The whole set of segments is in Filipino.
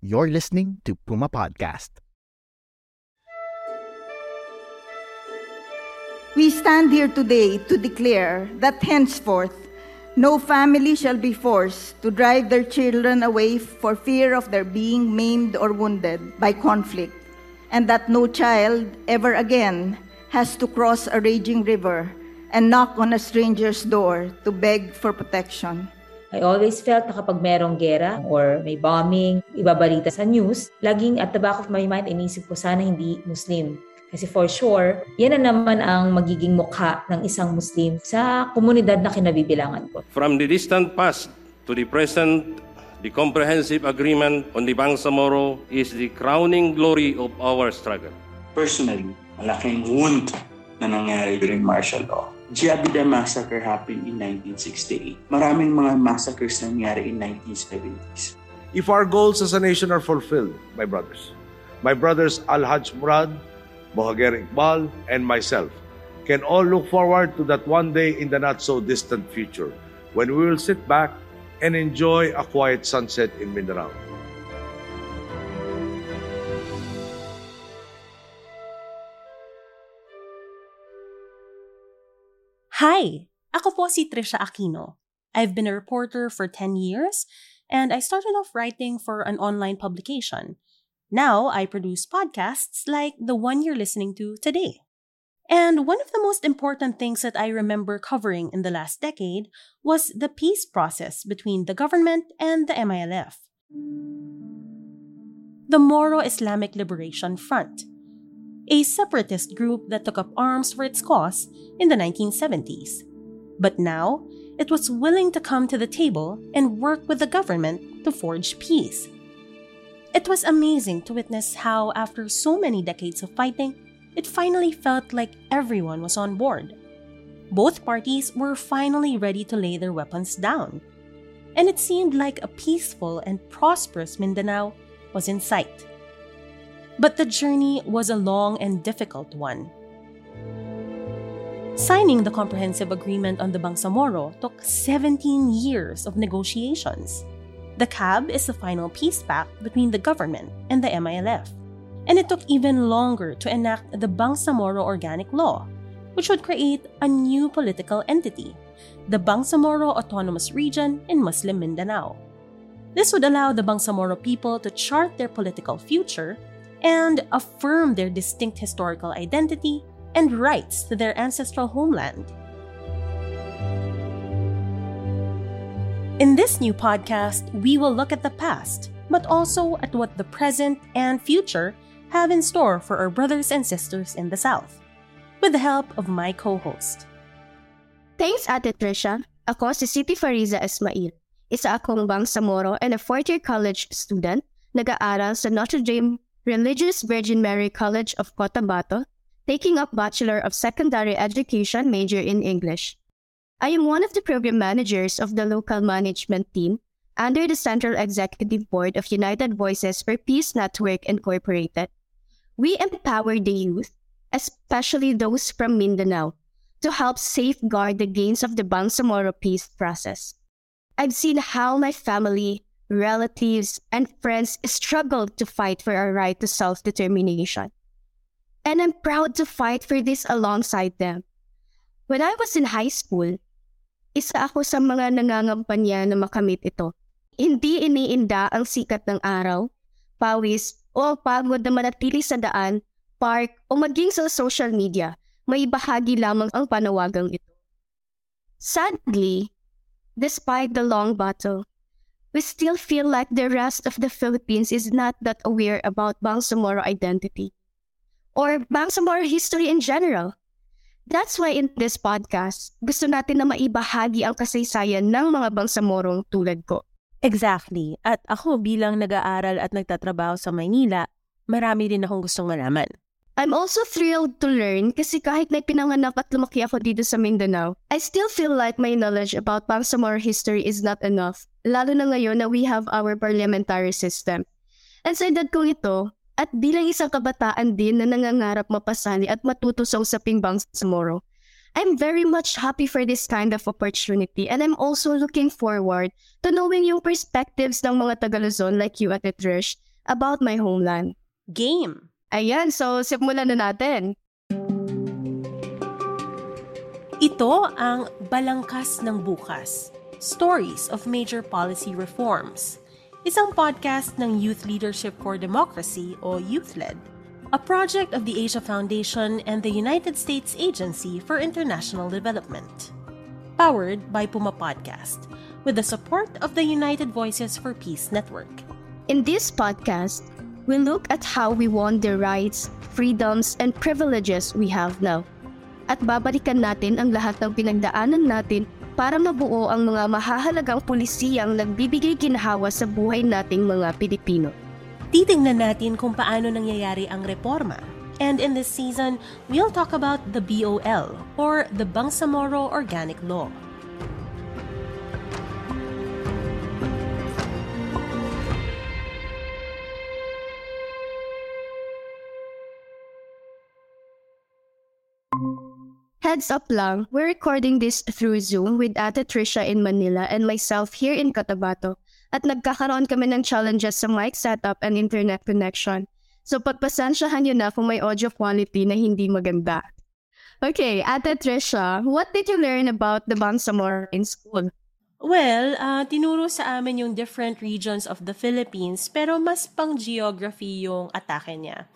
You're listening to Puma Podcast. We stand here today to declare that henceforth no family shall be forced to drive their children away for fear of their being maimed or wounded by conflict, and that no child ever again has to cross a raging river and knock on a stranger's door to beg for protection. I always felt na kapag merong gera or may bombing, ibabalita sa news, laging at the back of my mind, inisip ko sana hindi Muslim. Kasi for sure, yan na naman ang magiging mukha ng isang Muslim sa komunidad na kinabibilangan ko. From the distant past to the present, the comprehensive agreement on the Bangsamoro is the crowning glory of our struggle. Personally, malaking wound na nangyari during martial law. Jiabida Massacre happened in 1968. Maraming mga massacres na nangyari in 1970s. If our goals as a nation are fulfilled, my brothers, my brothers Al-Hajj Murad, Bohager Iqbal, and myself can all look forward to that one day in the not-so-distant future when we will sit back and enjoy a quiet sunset in Mindanao. Hi! Ako po si Trisha Aquino. I've been a reporter for 10 years, and I started off writing for an online publication. Now I produce podcasts like the one you're listening to today. And one of the most important things that I remember covering in the last decade was the peace process between the government and the MILF. The Moro Islamic Liberation Front, a separatist group that took up arms for its cause in the 1970s. But now, it was willing to come to the table and work with the government to forge peace. It was amazing to witness how, after so many decades of fighting, it finally felt like everyone was on board. Both parties were finally ready to lay their weapons down. And it seemed like a peaceful and prosperous Mindanao was in sight. But the journey was a long and difficult one. Signing the comprehensive agreement on the Bangsamoro took 17 years of negotiations. The CAB is the final peace pact between the government and the MILF. And it took even longer to enact the Bangsamoro Organic Law, which would create a new political entity, the Bangsamoro Autonomous Region in Muslim Mindanao. This would allow the Bangsamoro people to chart their political future and affirm their distinct historical identity and rights to their ancestral homeland. In this new podcast, we will look at the past, but also at what the present and future have in store for our brothers and sisters in the South, with the help of my co host. Thanks, Ate Trisha. Ako si Siti Fariza Ismail. Isa akong Bangsamoro and a fourth-year college student, nag-aaral sa Notre Dame Religious Virgin Mary College of Cotabato, taking up Bachelor of Secondary Education major in English. I am one of the program managers of the local management team under the Central Executive Board of United Voices for Peace Network Incorporated. We empower the youth, especially those from Mindanao, to help safeguard the gains of the Bangsamoro peace process. I've seen how my family, relatives, and friends struggled to fight for our right to self determination. And I'm proud to fight for this alongside them. When I was in high school, isa ako sa mga nangangampanya na makamit ito. Hindi iniinda ang sikat ng araw, pawis, o pagod na manatili sa daan, park, o maging sa social media. May bahagi lamang ang panawagang ito. Sadly, despite the long battle, we still feel like the rest of the Philippines is not that aware about Bangsamoro identity or Bangsamoro history in general. That's why in this podcast, gusto natin na maibahagi ang kasaysayan ng mga Bangsamorong tulad ko. Exactly. At ako bilang nag-aaral at nagtatrabaho sa Maynila, marami rin akong gustong malaman. I'm also thrilled to learn kasi kahit may pinanganak at lumaki ako dito sa Mindanao, I still feel like my knowledge about Bangsamoro history is not enough, lalo na ngayon na we have our parliamentary system. And sa edad kong ito, at bilang isang kabataan din na nangangarap mapasali at matuto sa usaping Bangsamoro, I'm very much happy for this kind of opportunity and I'm also looking forward to knowing yung perspectives ng mga Tagaluzon like you at Trish about my homeland. Game! Ayan, so simulan na natin. Ito ang Balangkas ng Bukas, Stories of Major Policy Reforms, isang podcast ng Youth Leadership for Democracy o YouthLED, a project of the Asia Foundation and the United States Agency for International Development. Powered by Puma Podcast, with the support of the United Voices for Peace Network. In this podcast, we look at how we won the rights, freedoms, and privileges we have now. At babalikan natin ang lahat ng pinagdaanan natin para mabuo ang mga mahahalagang pulisiyang nagbibigay ginhawa sa buhay nating mga Pilipino. Titingnan natin kung paano nangyayari ang reforma. And in this season, we'll talk about the BOL or the Bangsamoro Organic Law. Heads up lang, we're recording this through Zoom with Ate Trisha in Manila and myself here in Cotabato. At nagkakaroon kami ng challenges sa mic setup and internet connection. So pagpasensyahan nyo na kung may audio quality na hindi maganda. Okay, Ate Trisha, what did you learn about the Bangsamoro in school? Well, uh, tinuro sa amin yung different regions of the Philippines pero mas pang geography yung atake niya.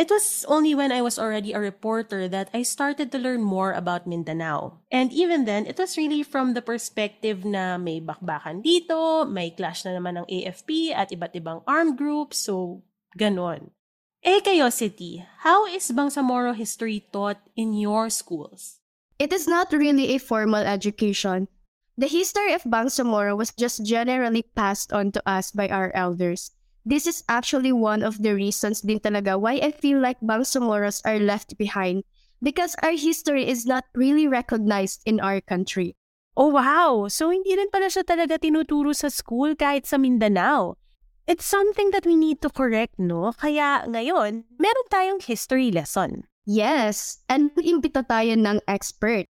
It was only when I was already a reporter that I started to learn more about Mindanao. And even then, it was really from the perspective na may bakbakan dito, may clash na naman ng AFP at iba't ibang armed groups, so ganon. Eh kayo, City, how is Bangsamoro history taught in your schools? It is not really a formal education. The history of Bangsamoro was just generally passed on to us by our elders. This is actually one of the reasons din talaga why I feel like Bangsamoros are left behind because our history is not really recognized in our country. Oh wow! So hindi rin pala siya talaga tinuturo sa school kahit sa Mindanao. It's something that we need to correct, no? Kaya ngayon, meron tayong history lesson. Yes, and imbita tayo ng expert.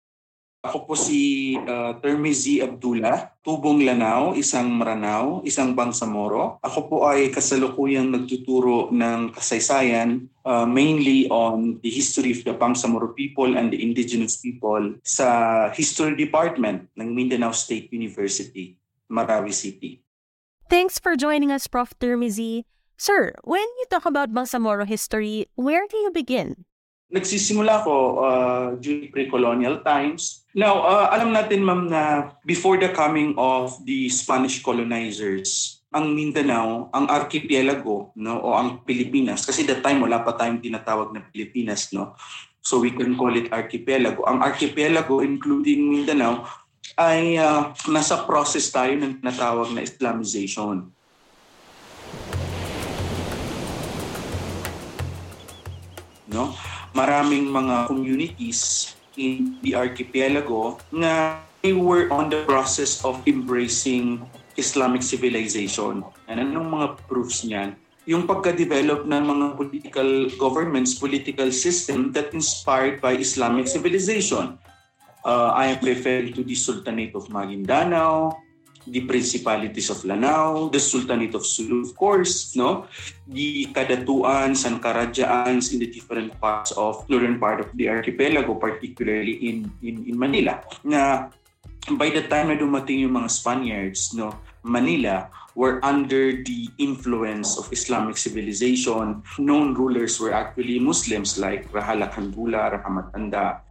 Ako po si uh, Termizi Abdullah, tubong Lanao, isang Maranao, isang Bangsamoro. Ako po ay kasalukuyang nagtuturo ng kasaysayan uh, mainly on the history of the Bangsamoro people and the indigenous people sa History Department ng Mindanao State University, Marawi City. Thanks for joining us, Prof. Termizi. Sir, when you talk about Bangsamoro history, where do you begin? Nagsisimula ko uh, during pre-colonial times. Now, uh, alam natin ma'am na before the coming of the Spanish colonizers, ang Mindanao, ang archipelago, no, o ang Pilipinas, kasi that time wala pa tayong tinatawag na Pilipinas, no. So we can call it archipelago. Ang archipelago including Mindanao ay uh, nasa process tayo ng tinatawag na Islamization. No? Maraming mga communities in the archipelago na they were on the process of embracing Islamic civilization. And anong mga proofs niyan? Yung pagka-develop ng mga political governments, political system that inspired by Islamic civilization. Uh, I am referring to the Sultanate of Maguindanao, the Principalities of Lanao, the Sultanate of Sulu, of course, no? The Kadatuan, Sankarajaans in the different parts of northern part of the archipelago, particularly in, in, in Manila. Na by the time na dumating yung mga Spaniards, no, Manila were under the influence of Islamic civilization. Known rulers were actually Muslims like Rahala Kandula, Rahamatanda,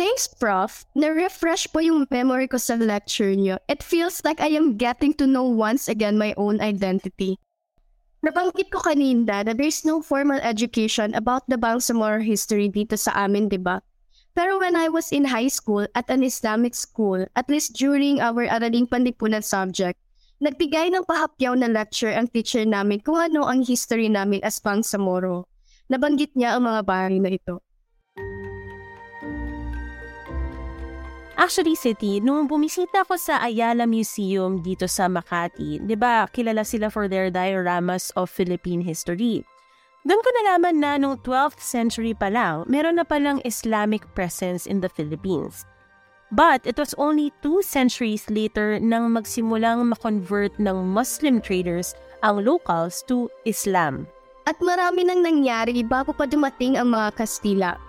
Thanks, Prof. Na-refresh po yung memory ko sa lecture niyo. It feels like I am getting to know once again my own identity. Nabanggit ko kanina na there's no formal education about the Bangsamoro history dito sa amin, di ba? Pero when I was in high school at an Islamic school, at least during our Araling Panlipunan subject, nagbigay ng pahapyaw na lecture ang teacher namin kung ano ang history namin as Bangsamoro. Nabanggit niya ang mga bagay na ito. Actually, City, nung bumisita ako sa Ayala Museum dito sa Makati, di ba, kilala sila for their dioramas of Philippine history. Doon ko nalaman na noong 12th century pa lang, meron na palang Islamic presence in the Philippines. But it was only two centuries later nang magsimulang makonvert ng Muslim traders ang locals to Islam. At marami nang nangyari bago pa dumating ang mga Kastila.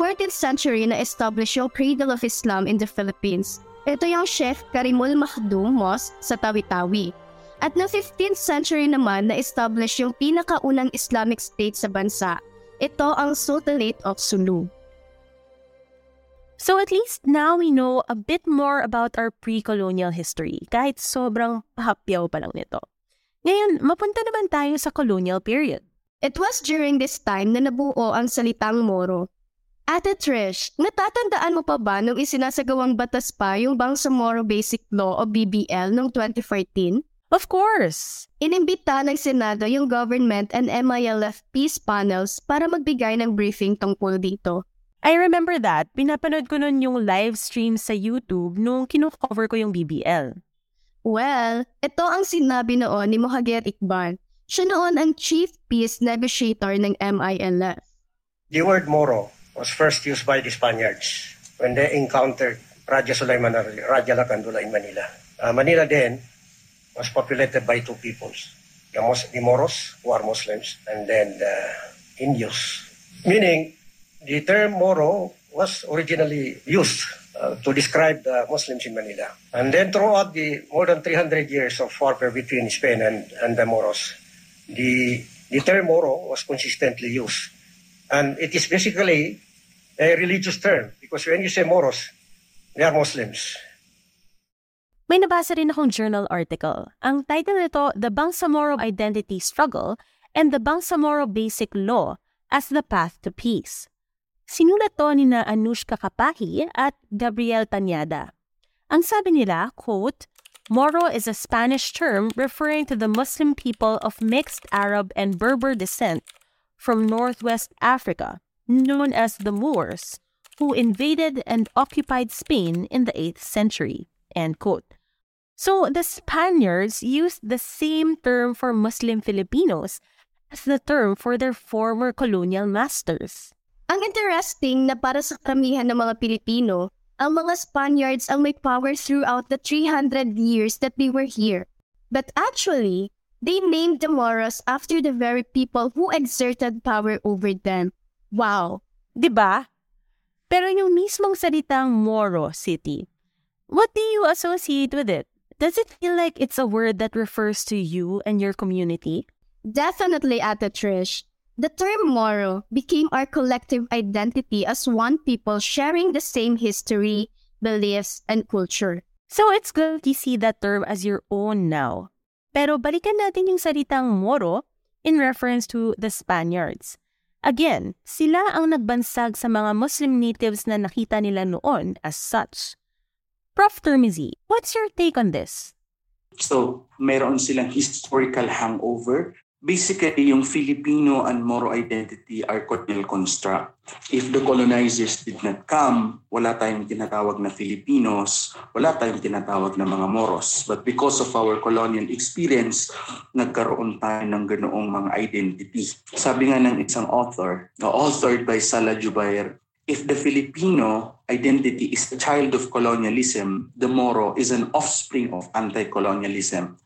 14th century na establish yung Cradle of Islam in the Philippines. Ito yung Sheikh Karimul Mahdum Mosque sa Tawi-Tawi. At na 15th century naman na establish yung pinakaunang Islamic state sa bansa. Ito ang Sultanate of Sulu. So at least now we know a bit more about our pre-colonial history kahit sobrang hapyaw pa lang nito. Ngayon, mapunta naman tayo sa colonial period. It was during this time na nabuo ang salitang Moro. Ate Trish, natatandaan mo pa ba nung isinasagawang batas pa yung Bangsamoro Basic Law o BBL noong 2014? Of course! Inimbita ng Senado yung government and MILF peace panels para magbigay ng briefing tungkol dito. I remember that. Pinapanood ko nun yung live stream sa YouTube nung kino-cover ko yung BBL. Well, ito ang sinabi noon ni Mohager Iqbal. Siya noon ang chief peace negotiator ng MILF. The word Moro was first used by the Spaniards when they encountered Raja Sulaiman or Raja Lacandula in Manila. Uh, Manila then was populated by two peoples, the, Mos- the Moros, who are Muslims, and then the Indios. Meaning, the term Moro was originally used uh, to describe the Muslims in Manila. And then throughout the more than 300 years of warfare between Spain and, and the Moros, the, the term Moro was consistently used. And it is basically a religious term because when you say Moros, they are Muslims. May nabasa rin akong journal article. Ang title nito, The Bangsamoro Identity Struggle and the Bangsamoro Basic Law as the Path to Peace. Sinulat to ni na Anushka Kapahi at Gabriel Tanyada. Ang sabi nila, quote, Moro is a Spanish term referring to the Muslim people of mixed Arab and Berber descent from northwest Africa, known as the Moors, who invaded and occupied Spain in the 8th century. So the Spaniards used the same term for Muslim Filipinos as the term for their former colonial masters. Ang interesting na para sa karamihan ng mga Pilipino, ang mga Spaniards ang may power throughout the 300 years that they were here. But actually, they named the Moros after the very people who exerted power over them. Wow! ba? Pero yung mismong salitang Moro City, what do you associate with it? Does it feel like it's a word that refers to you and your community? Definitely, Ate Trish. The term Moro became our collective identity as one people sharing the same history, beliefs, and culture. So it's good to see that term as your own now. Pero balikan natin yung salitang Moro in reference to the Spaniards. Again, sila ang nagbansag sa mga Muslim natives na nakita nila noon as such. Prof. Termizi, what's your take on this? So, meron silang historical hangover. Basically, yung Filipino and Moro identity are colonial construct. If the colonizers did not come, wala tayong tinatawag na Filipinos, wala tayong tinatawag na mga Moros. But because of our colonial experience, nagkaroon tayo ng ganoong mga identity. Sabi nga ng isang author, authored by Salah Jubair, if the Filipino identity is a child of colonialism, the Moro is an offspring of anti-colonialism.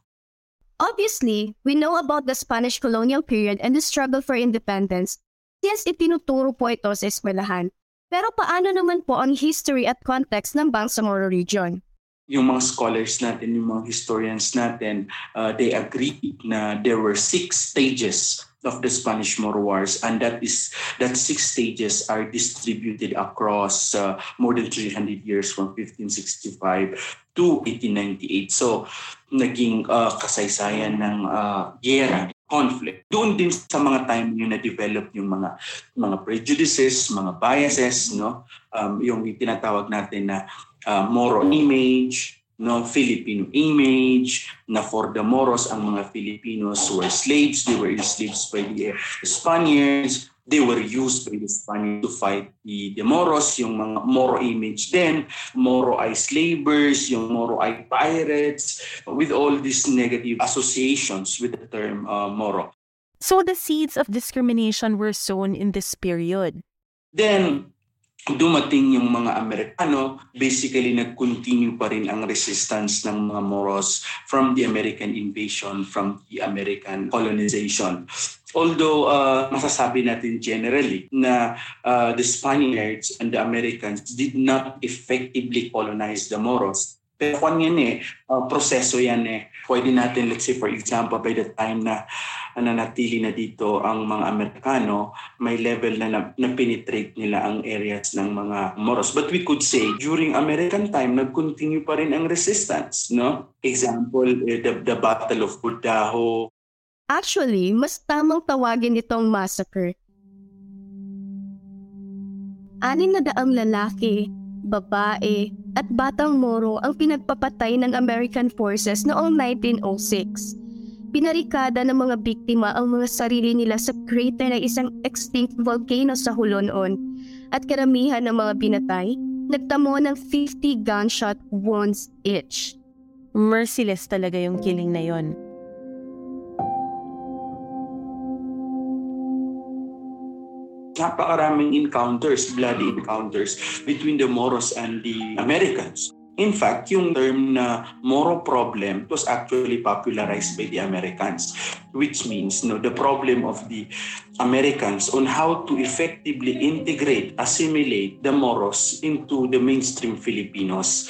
Obviously, we know about the Spanish colonial period and the struggle for independence since itinuturo po ito sa eskwelahan. Pero paano naman po ang history at context ng Bangsamoro region? Yung mga scholars natin, yung mga historians natin, uh, they agree na there were six stages of the Spanish Moro Wars, and that is that six stages are distributed across uh, more than 300 years from 1565 to 1898. So, naging uh, kasaysayan ng uh, gera, conflict. Doon din sa mga time yung na-develop yung mga mga prejudices, mga biases, no? Um, yung tinatawag natin na uh, Moro image, no Filipino image na for the Moros ang mga Filipinos were slaves they were enslaved by the Spaniards they were used by the Spaniards to fight the, the Moros yung mga Moro image then Moro ay slavers yung Moro ay pirates with all these negative associations with the term uh, Moro So the seeds of discrimination were sown in this period. then dumating yung mga Amerikano, basically nag-continue pa rin ang resistance ng mga Moros from the American invasion, from the American colonization. Although uh, masasabi natin generally na uh, the Spaniards and the Americans did not effectively colonize the Moros, kung yan eh, uh, proseso yan eh. Pwede natin, let's say for example, by the time na nanatili na dito ang mga Amerikano, may level na, na, na penetrate nila ang areas ng mga Moros. But we could say, during American time, nag-continue pa rin ang resistance. No? Example, eh, the, the Battle of Budaho. Actually, mas tamang tawagin itong massacre. Anin na daang lalaki, babae, at batang Moro ang pinagpapatay ng American forces noong 1906. Pinarikada ng mga biktima ang mga sarili nila sa crater ng isang extinct volcano sa Hulonon at karamihan ng mga binatay nagtamo ng 50 gunshot wounds each. Merciless talaga yung killing na yon. Napakaraming encounters, bloody encounters between the Moros and the Americans. In fact, yung term na Moro problem was actually popularized by the Americans, which means no, the problem of the Americans on how to effectively integrate, assimilate the Moros into the mainstream Filipinos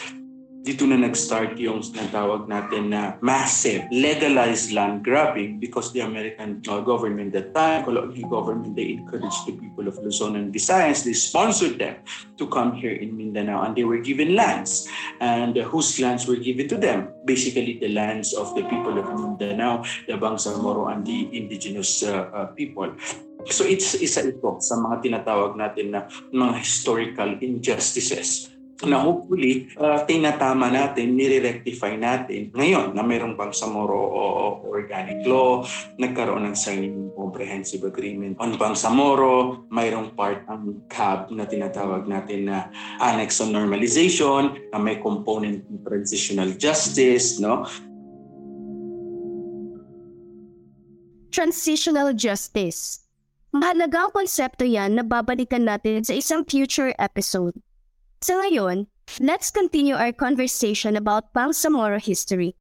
dito na nag-start yung sinatawag natin na massive legalized land grabbing because the American government that time, colonial government, they encouraged the people of Luzon and Visayas, they sponsored them to come here in Mindanao and they were given lands. And uh, whose lands were given to them? Basically the lands of the people of Mindanao, the Bangsamoro and the indigenous uh, uh, people. So it's isa ito sa mga tinatawag natin na mga historical injustices na hopefully uh, tinatama natin, nire-rectify natin ngayon na mayroong Bangsamoro o, o organic law, nagkaroon ng signing comprehensive agreement on Bangsamoro, mayroong part ang CAB na tinatawag natin na Annex on Normalization, na may component ng transitional justice, no? Transitional justice. Mahalaga ang konsepto yan na babalikan natin sa isang future episode. So ngayon, let's continue our conversation about Bangsamoro history.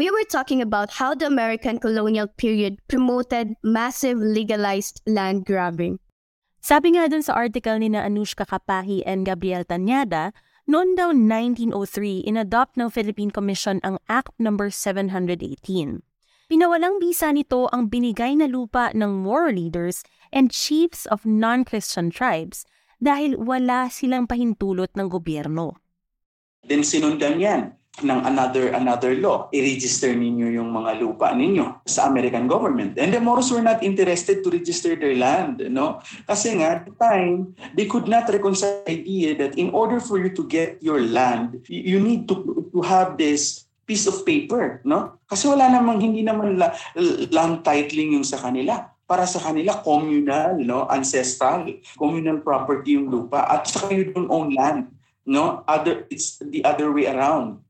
We were talking about how the American colonial period promoted massive legalized land grabbing. Sabi nga dun sa article ni na Anushka Kapahi and Gabriel Tanyada, noon daw 1903 inadopt ng Philippine Commission ang Act No. 718. Pinawalang bisa nito ang binigay na lupa ng Moro leaders and chiefs of non-Christian tribes dahil wala silang pahintulot ng gobyerno. Then sinundan yan ng another another law. I-register ninyo yung mga lupa ninyo sa American government. And the Moros were not interested to register their land, no? Kasi nga, at the time, they could not reconcile the idea that in order for you to get your land, you need to to have this piece of paper, no? Kasi wala namang hindi naman la, land titling yung sa kanila para sa kanila communal, no, ancestral, communal property yung lupa. At saka you don't own land, no? Other it's the other way around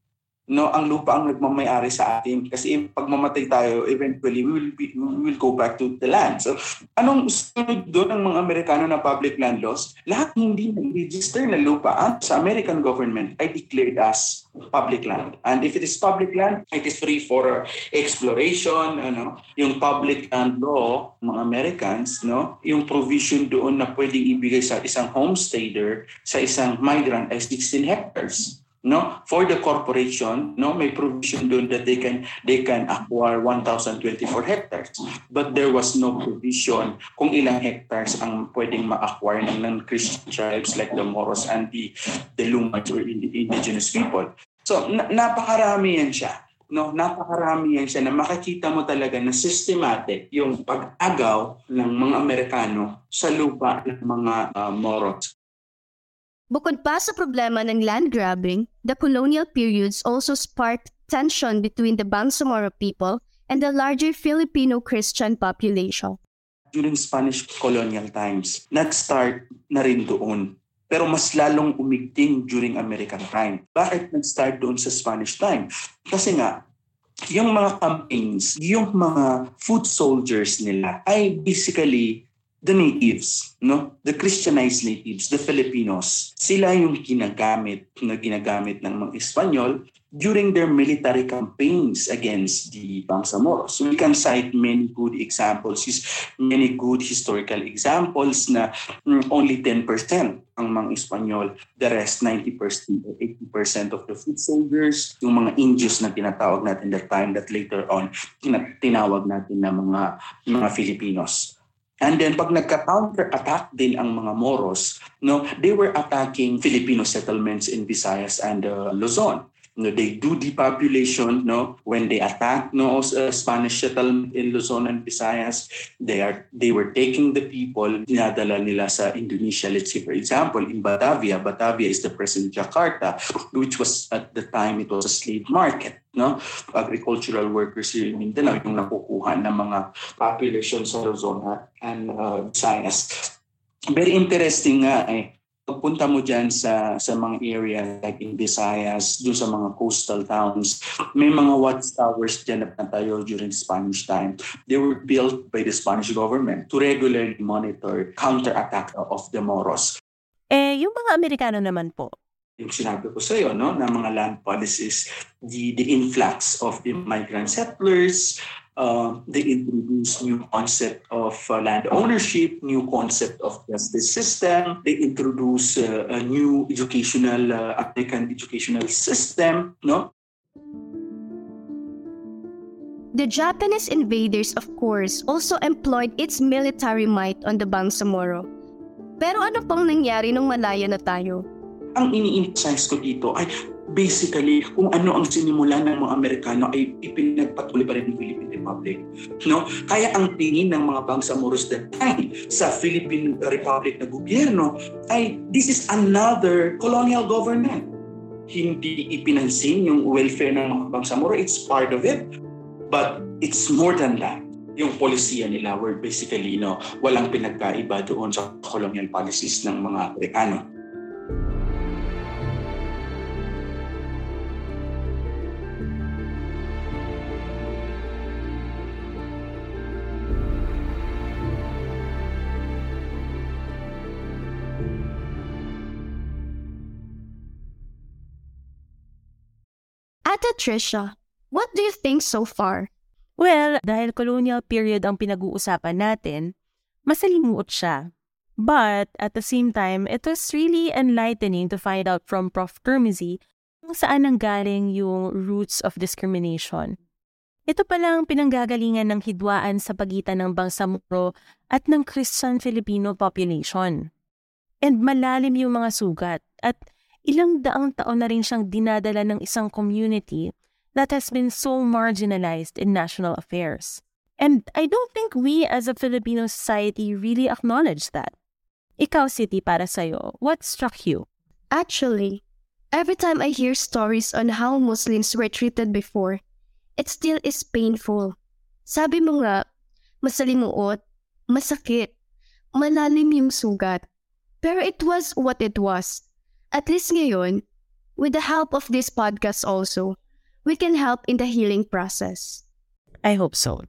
no ang lupa ang nagmamay-ari sa atin. Kasi pag mamatay tayo eventually we will be, we will go back to the land. So anong sunod doon ng mga Amerikano na public land laws? Lahat hindi na-register na lupa sa American government ay declared as public land. And if it is public land it is free for exploration ano yung public land law mga Americans no yung provision doon na pwedeng ibigay sa isang homesteader sa isang migrant ay 16 hectares no? For the corporation no? May provision doon that they can they can acquire 1024 hectares. But there was no provision kung ilang hectares ang pwedeng ma-acquire ng non-Christian tribes like the Moros and the the Lumad or indigenous people. So na- napakarami yan siya no? Napakarami yan siya na makikita mo talaga na systematic yung pag-agaw ng mga Amerikano sa lupa ng mga uh, Moros Bukod pa sa problema ng land grabbing, the colonial periods also sparked tension between the Bangsamoro people and the larger Filipino Christian population. During Spanish colonial times, nag-start na rin doon. Pero mas lalong umigting during American time. Bakit nag-start doon sa Spanish time? Kasi nga, yung mga campaigns, yung mga foot soldiers nila ay basically the natives, no? The Christianized natives, the Filipinos, sila yung ginagamit na ginagamit ng mga Espanyol during their military campaigns against the Bangsamoros. We can cite many good examples, many good historical examples na mm, only 10% ang mga Espanyol, the rest 90% or 80% of the foot soldiers, yung mga Indios na tinatawag natin that time that later on tinawag natin na mga mga Filipinos. And then pag nagka-counter-attack din ang mga Moros, no, they were attacking Filipino settlements in Visayas and uh, Luzon. No, they do depopulation no? When they attack no uh, Spanish settlement in Luzon and Visayas they are they were taking the people dinadala nila sa Indonesia. Let's say for example in Batavia Batavia is the present Jakarta which was at the time it was a slave market no? Agricultural workers here in Mindanao yung nakukuha ng mga population sa Luzon and uh, Visayas. Very interesting nga eh pagpunta mo dyan sa, sa mga area like in Visayas, doon sa mga coastal towns, may mga watchtowers dyan na tayo during Spanish time. They were built by the Spanish government to regularly monitor counter-attack of the Moros. Eh, yung mga Amerikano naman po, yung sinabi ko sa iyo, no, na mga land policies, the, the influx of the migrant settlers, uh, they introduce new concept of uh, land ownership, new concept of justice system. They introduce uh, a new educational, uh, American educational system, no? The Japanese invaders, of course, also employed its military might on the Bangsamoro. Pero ano pong nangyari nung malaya na tayo? ang ini-emphasize ko dito ay basically kung ano ang sinimula ng mga Amerikano ay ipinagpatuloy pa rin ng Philippine Republic. No? Kaya ang tingin ng mga Bangsamoros that time sa Philippine Republic na gobyerno ay this is another colonial government. Hindi ipinansin yung welfare ng mga Bangsamoro. It's part of it. But it's more than that yung polisiya nila were basically, you know, walang pinagkaiba doon sa colonial policies ng mga Amerikano. Trisha, what do you think so far? Well, dahil colonial period ang pinag-uusapan natin, masalimuot siya. But at the same time, it was really enlightening to find out from Prof. Termizi kung saan nanggaling yung roots of discrimination. Ito palang pinanggagalingan ng hidwaan sa pagitan ng Bangsamoro at ng Christian Filipino population. And malalim yung mga sugat at ilang daang taon na rin siyang dinadala ng isang community that has been so marginalized in national affairs. And I don't think we as a Filipino society really acknowledge that. Ikaw, City, para sa'yo, what struck you? Actually, every time I hear stories on how Muslims were treated before, it still is painful. Sabi mo nga, masalimuot, masakit, malalim yung sugat. Pero it was what it was. At least ngayon, with the help of this podcast also, we can help in the healing process. I hope so.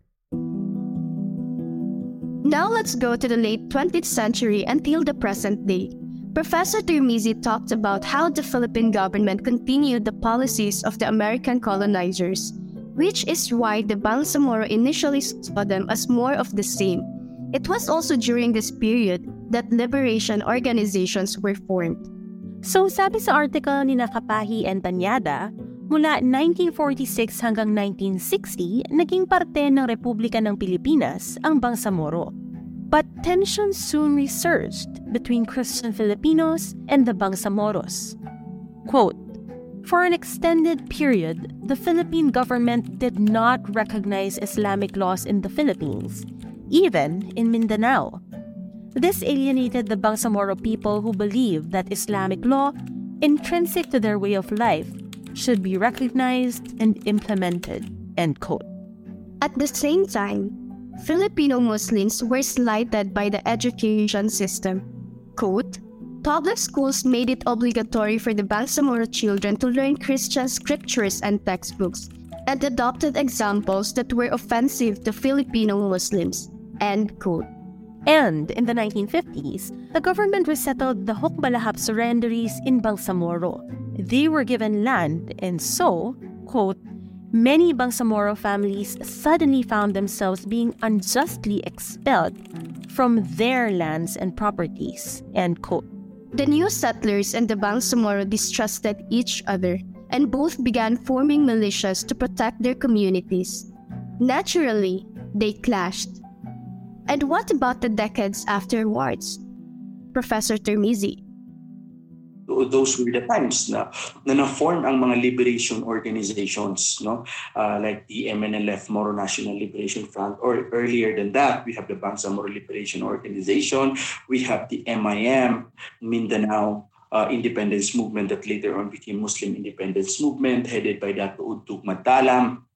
Now let's go to the late 20th century until the present day. Professor Termizi talked about how the Philippine government continued the policies of the American colonizers, which is why the Bangsamoro initially saw them as more of the same. It was also during this period that liberation organizations were formed. So sabi sa article ni Nakapahi and Tanyada, mula 1946 hanggang 1960, naging parte ng Republika ng Pilipinas ang Bangsamoro. But tensions soon resurged between Christian Filipinos and the Bangsamoros. Quote, For an extended period, the Philippine government did not recognize Islamic laws in the Philippines, even in Mindanao. This alienated the Bangsamoro people who believed that Islamic law, intrinsic to their way of life, should be recognized and implemented. End quote. At the same time, Filipino Muslims were slighted by the education system. Quote, Public schools made it obligatory for the Bangsamoro children to learn Christian scriptures and textbooks, and adopted examples that were offensive to Filipino Muslims. End quote. And in the 1950s, the government resettled the Hukbalahap surrenderies in Bangsamoro. They were given land, and so, quote, many Bangsamoro families suddenly found themselves being unjustly expelled from their lands and properties, end quote. The new settlers and the Bangsamoro distrusted each other and both began forming militias to protect their communities. Naturally, they clashed. And what about the decades afterwards? Professor Termizi. those were the times na na na-form ang mga liberation organizations no uh, like the MNLF Moro National Liberation Front or earlier than that we have the Bangsamoro Liberation Organization we have the MIM Mindanao uh, independence movement that later on became Muslim independence movement headed by Dato Udtug Matalam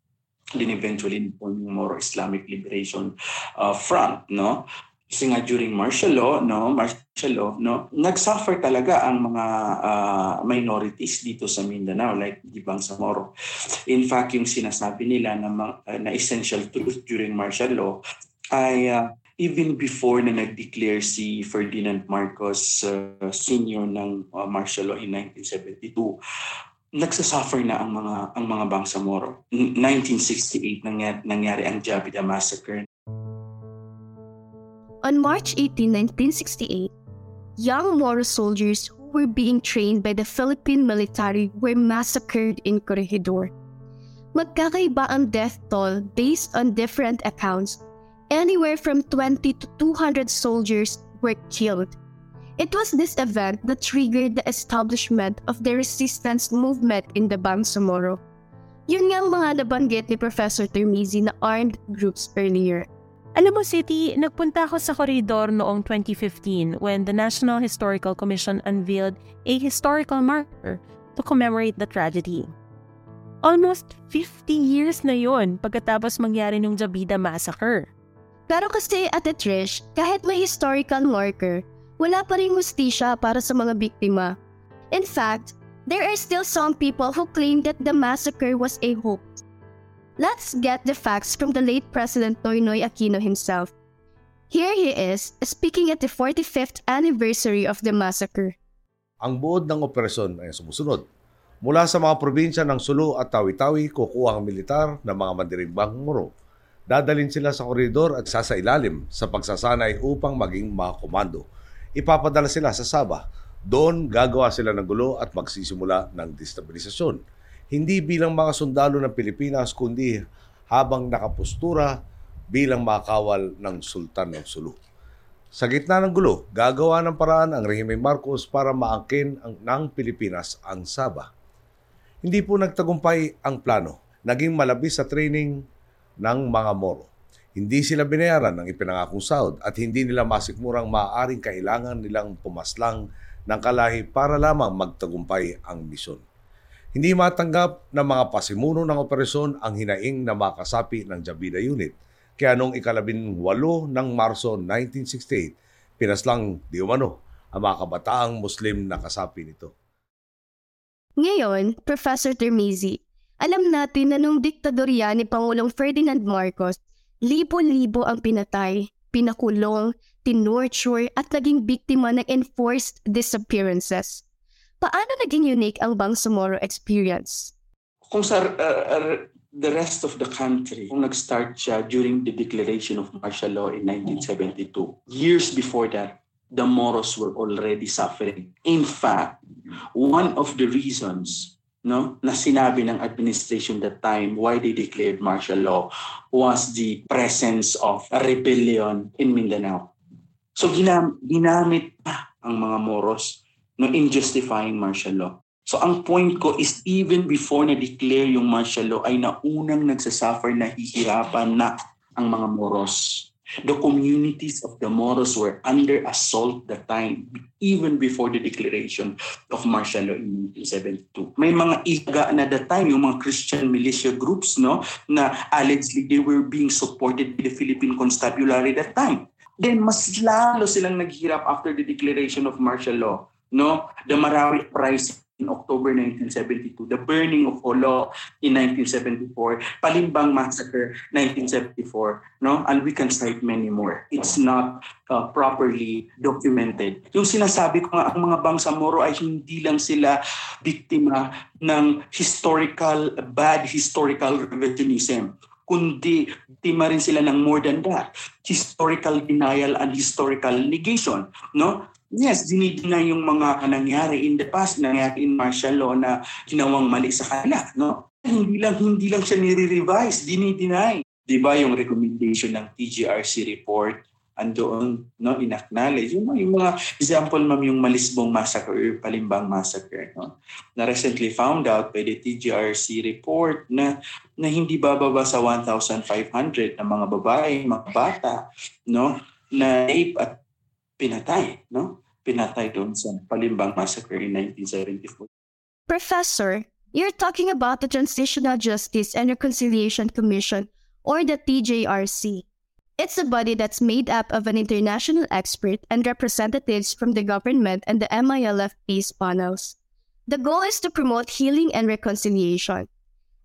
then eventually formed Moro Islamic Liberation uh, Front no? Kasi nga during martial law, no, martial law, no, nagsuffer talaga ang mga uh, minorities dito sa Mindanao like di Bangsamoro. In fact, yung sinasabi nila na, uh, na essential truth during martial law ay uh, even before na nag-declare si Ferdinand Marcos uh, senior ng uh, martial law in 1972 nagsasuffer na ang mga ang mga Bangsamoro. 1968 nangyari, nangyari ang Jabida massacre On March 18, 1968, young Moro soldiers who were being trained by the Philippine military were massacred in Corregidor. Magkakaiba ang death toll based on different accounts. Anywhere from 20 to 200 soldiers were killed. It was this event that triggered the establishment of the resistance movement in the Bangsamoro. Yun nga ang mga nabanggit ni Professor Termizi na armed groups earlier. Alam mo, City, nagpunta ako sa koridor noong 2015 when the National Historical Commission unveiled a historical marker to commemorate the tragedy. Almost 50 years na yon pagkatapos mangyari ng Jabida Massacre. Pero kasi, Ate Trish, kahit may historical marker, wala pa rin hustisya para sa mga biktima. In fact, there are still some people who claim that the massacre was a hoax Let's get the facts from the late President Noynoy Aquino himself. Here he is, speaking at the 45th anniversary of the massacre. Ang buod ng operasyon ay sumusunod. Mula sa mga probinsya ng Sulu at Tawi-Tawi, kukuha ang militar ng mga mandirimbang Moro. Dadalin sila sa koridor at sasailalim sa pagsasanay upang maging mga komando. Ipapadala sila sa Sabah. Doon gagawa sila ng gulo at magsisimula ng destabilisasyon hindi bilang mga sundalo ng Pilipinas kundi habang nakapustura bilang makawal ng Sultan ng Sulu. Sa gitna ng gulo, gagawa ng paraan ang Rehime Marcos para maangkin ang, ng Pilipinas ang Sabah. Hindi po nagtagumpay ang plano. Naging malabis sa training ng mga Moro. Hindi sila binayaran ng ipinangakong sahod at hindi nila masikmurang maaaring kailangan nilang pumaslang ng kalahi para lamang magtagumpay ang misyon. Hindi matanggap ng mga pasimuno ng operasyon ang hinaing na makasapi ng Jabida Unit. Kaya noong ikalabing walo ng Marso 1968, pinaslang di umano ang mga kabataang Muslim na kasapi nito. Ngayon, Professor Termizi, alam natin na nung diktadorya ni Pangulong Ferdinand Marcos, libo-libo ang pinatay, pinakulong, tinorture at naging biktima ng enforced disappearances. Paano naging unique ang Bangsamoro experience? Kung sa uh, uh, the rest of the country, kung nag-start siya during the declaration of martial law in 1972, years before that, the Moros were already suffering. In fact, one of the reasons no, na sinabi ng administration that time why they declared martial law was the presence of a rebellion in Mindanao. So ginam- ginamit pa ang mga Moros no, in justifying martial law. So ang point ko is even before na-declare yung martial law ay naunang nagsasuffer, nahihirapan na ang mga Moros. The communities of the Moros were under assault that time, even before the declaration of martial law in 1972. May mga ilaga na that time, yung mga Christian militia groups, no, na allegedly they were being supported by the Philippine Constabulary that time. Then mas lalo silang naghirap after the declaration of martial law no? The Marawi Uprising in October 1972, the burning of Olo in 1974, Palimbang Massacre 1974, no? And we can cite many more. It's not uh, properly documented. Yung sinasabi ko nga, ang mga Bangsamoro ay hindi lang sila biktima ng historical, bad historical revisionism kundi biktima rin sila ng more than that. Historical denial and historical negation. No? Yes, dinideny yung mga nangyari in the past, nangyari in martial law na ginawang mali sa kanila. No? Hindi lang, hindi lang siya nire-revise, dinideny. Di ba yung recommendation ng TGRC report andoon no inacknowledge yung, yung mga example ma'am yung Malisbong massacre Palimbang massacre no na recently found out by the TGRC report na na hindi bababa sa 1,500 na mga babae, mga bata no na rape at pinatay no pinatay doon sa Palimbang massacre in 1974 Professor, you're talking about the Transitional Justice and Reconciliation Commission or the TJRC. It's a body that's made up of an international expert and representatives from the government and the MILF peace panels. The goal is to promote healing and reconciliation.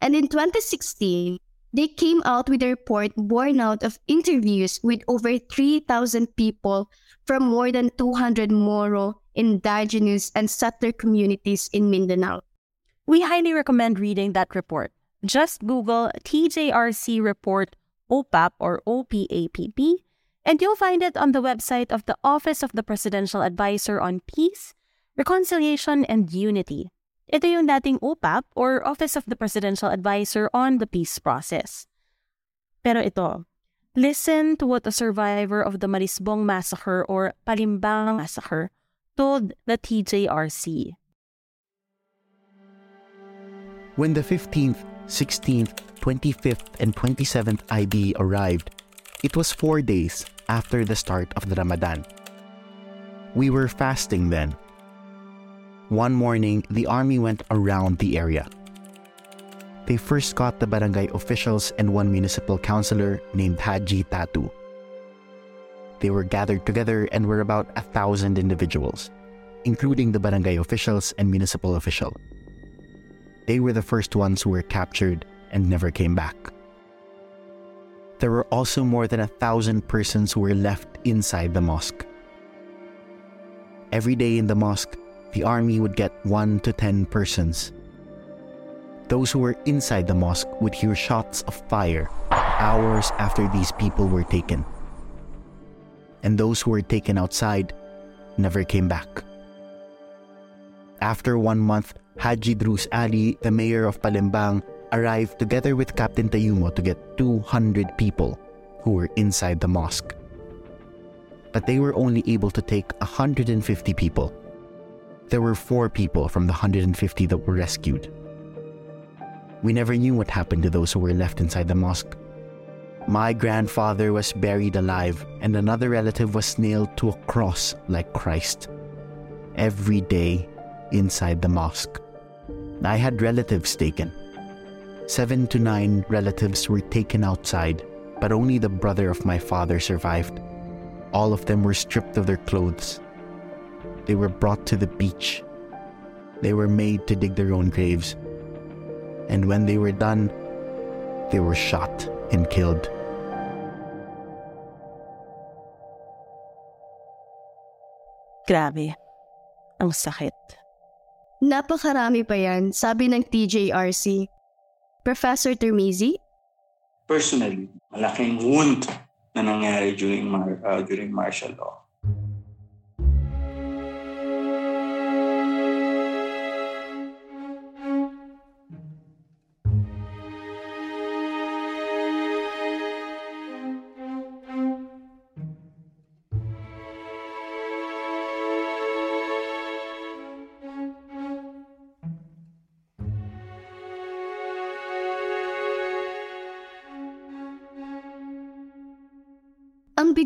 And in 2016, they came out with a report born out of interviews with over 3,000 people from more than 200 Moro, indigenous, and settler communities in Mindanao. We highly recommend reading that report. Just Google TJRC report OPAP or OPAPP, and you'll find it on the website of the Office of the Presidential Advisor on Peace, Reconciliation, and Unity. Ito yung dating OPAP or Office of the Presidential Advisor on the Peace Process. Pero ito, listen to what a survivor of the Marisbong Massacre or Palimbang Massacre told the TJRC. When the 15th, 16th, 25th, and 27th IB arrived, it was four days after the start of the Ramadan. We were fasting then. One morning, the army went around the area. They first caught the barangay officials and one municipal councilor named Haji Tatu. They were gathered together and were about a thousand individuals, including the barangay officials and municipal official. They were the first ones who were captured and never came back. There were also more than a thousand persons who were left inside the mosque. Every day in the mosque, the army would get one to ten persons. Those who were inside the mosque would hear shots of fire hours after these people were taken. And those who were taken outside never came back. After one month, Haji Drus Ali, the mayor of Palembang, arrived together with Captain Tayumo to get 200 people who were inside the mosque. But they were only able to take 150 people. There were four people from the 150 that were rescued. We never knew what happened to those who were left inside the mosque. My grandfather was buried alive, and another relative was nailed to a cross like Christ. Every day inside the mosque. I had relatives taken. Seven to nine relatives were taken outside, but only the brother of my father survived. All of them were stripped of their clothes. They were brought to the beach. They were made to dig their own graves. And when they were done, they were shot and killed. Grabe. Ang sakit. Napakarami pa yan, sabi ng TJRC. Professor Termizi? Personally, malaking wound na nangyari during, mar- uh, during martial law.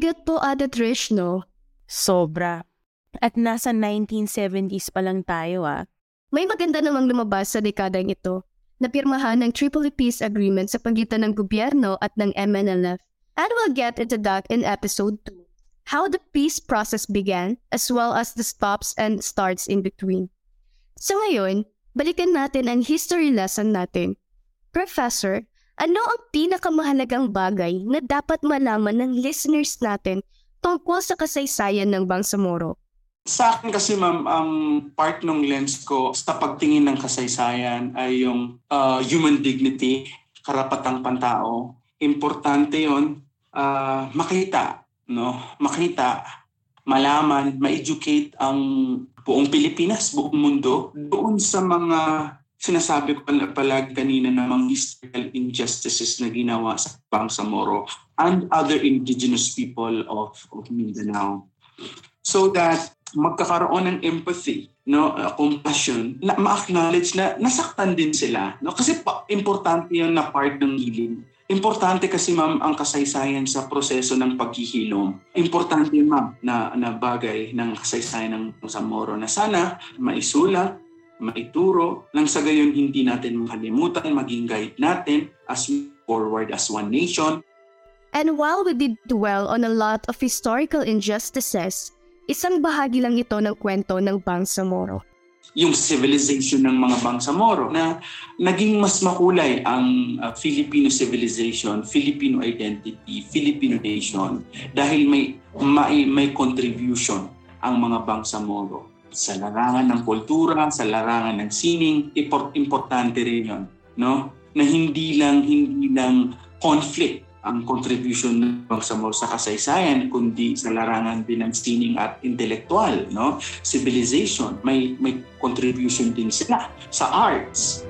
Bigat po, Ada Trish, no? Sobra. At nasa 1970s pa lang tayo ah. May maganda namang lumabas sa dekadang ito na pirmahan ng Tripoli Peace Agreement sa pagitan ng gobyerno at ng MNLF. And we'll get into that in episode 2. How the peace process began, as well as the stops and starts in between. So ngayon, balikan natin ang history lesson natin. Professor, ano ang pinakamahalagang bagay na dapat malaman ng listeners natin tungkol sa kasaysayan ng Bangsamoro? Sa akin kasi ma'am, ang part ng lens ko sa pagtingin ng kasaysayan ay yung uh, human dignity, karapatang pantao. Importante yon uh, makita, no? Makita, malaman, ma-educate ang buong Pilipinas, buong mundo doon sa mga sinasabi ko palagi kanina na mga historical injustices na ginawa sa Bangsamoro and other indigenous people of, of Mindanao. So that magkakaroon ng empathy, no, uh, compassion, na ma-acknowledge na nasaktan din sila. No? Kasi pa, importante yun na part ng healing. Importante kasi ma'am ang kasaysayan sa proseso ng paghihilom. Importante ma'am na, na bagay ng kasaysayan ng Samoro na sana maisulat, maituro, nang sa gayon hindi natin makalimutan, maging guide natin as we forward as one nation. And while we did dwell on a lot of historical injustices, isang bahagi lang ito ng kwento ng Bangsamoro. Yung civilization ng mga Bangsamoro na naging mas makulay ang uh, Filipino civilization, Filipino identity, Filipino nation. Dahil may may, may contribution ang mga Bangsamoro sa larangan ng kultura, sa larangan ng sining, import, importante rin 'yon, no? Na hindi lang hindi lang conflict ang contribution ng Bangsamoro sa kasaysayan kundi sa larangan din ng sining at intellectual no civilization may may contribution din sila sa arts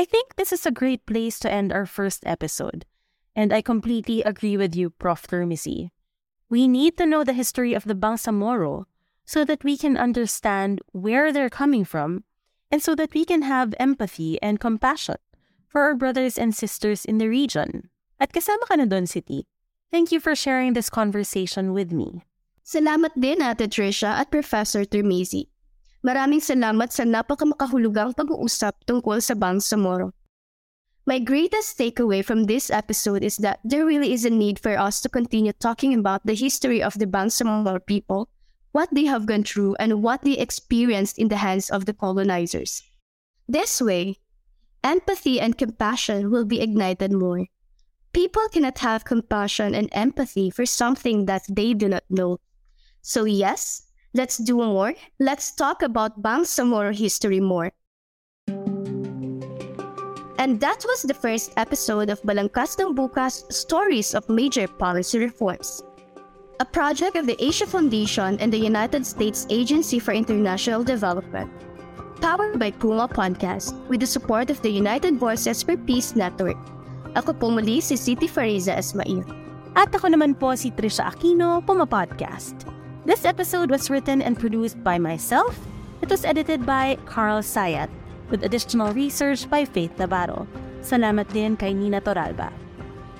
I think this is a great place to end our first episode. And I completely agree with you, Prof. Termisi. We need to know the history of the Bangsamoro so that we can understand where they're coming from and so that we can have empathy and compassion for our brothers and sisters in the region. At kasama ka na doon, City. Thank you for sharing this conversation with me. Salamat din, Ate Tricia at Professor Termesi. Maraming salamat sa napakamakahulugang pag-uusap tungkol sa Bangsamoro. My greatest takeaway from this episode is that there really is a need for us to continue talking about the history of the Bangsamoro people what they have gone through, and what they experienced in the hands of the colonizers. This way, empathy and compassion will be ignited more. People cannot have compassion and empathy for something that they do not know. So, yes, let's do more. Let's talk about Bangsamoro history more. And that was the first episode of Balangkas ng Bukas Stories of Major Policy Reforms a project of the Asia Foundation and the United States Agency for International Development. Powered by Puma Podcast with the support of the United Voices for Peace Network. Ako po muli si Siti Fariza Esmail. At ako naman po si Trisha Aquino, Puma Podcast. This episode was written and produced by myself. It was edited by Carl Sayat with additional research by Faith Navarro. Salamat din kay Nina Toralba.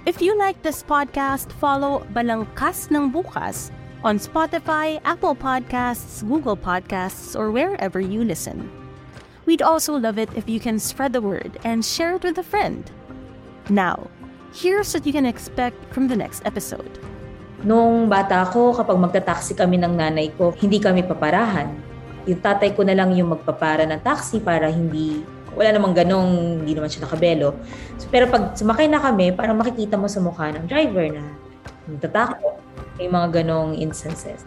If you like this podcast, follow Balangkas ng Bukas on Spotify, Apple Podcasts, Google Podcasts, or wherever you listen. We'd also love it if you can spread the word and share it with a friend. Now, here's what you can expect from the next episode. Nung bata ko, kapag magta-taxi kami ng nanay ko, hindi kami paparahan. Yung tatay ko na lang yung magpapara ng taxi para hindi wala namang ganong, hindi naman siya nakabelo. So, pero pag sumakay na kami, parang makikita mo sa mukha ng driver na natatakot. May mga ganong instances.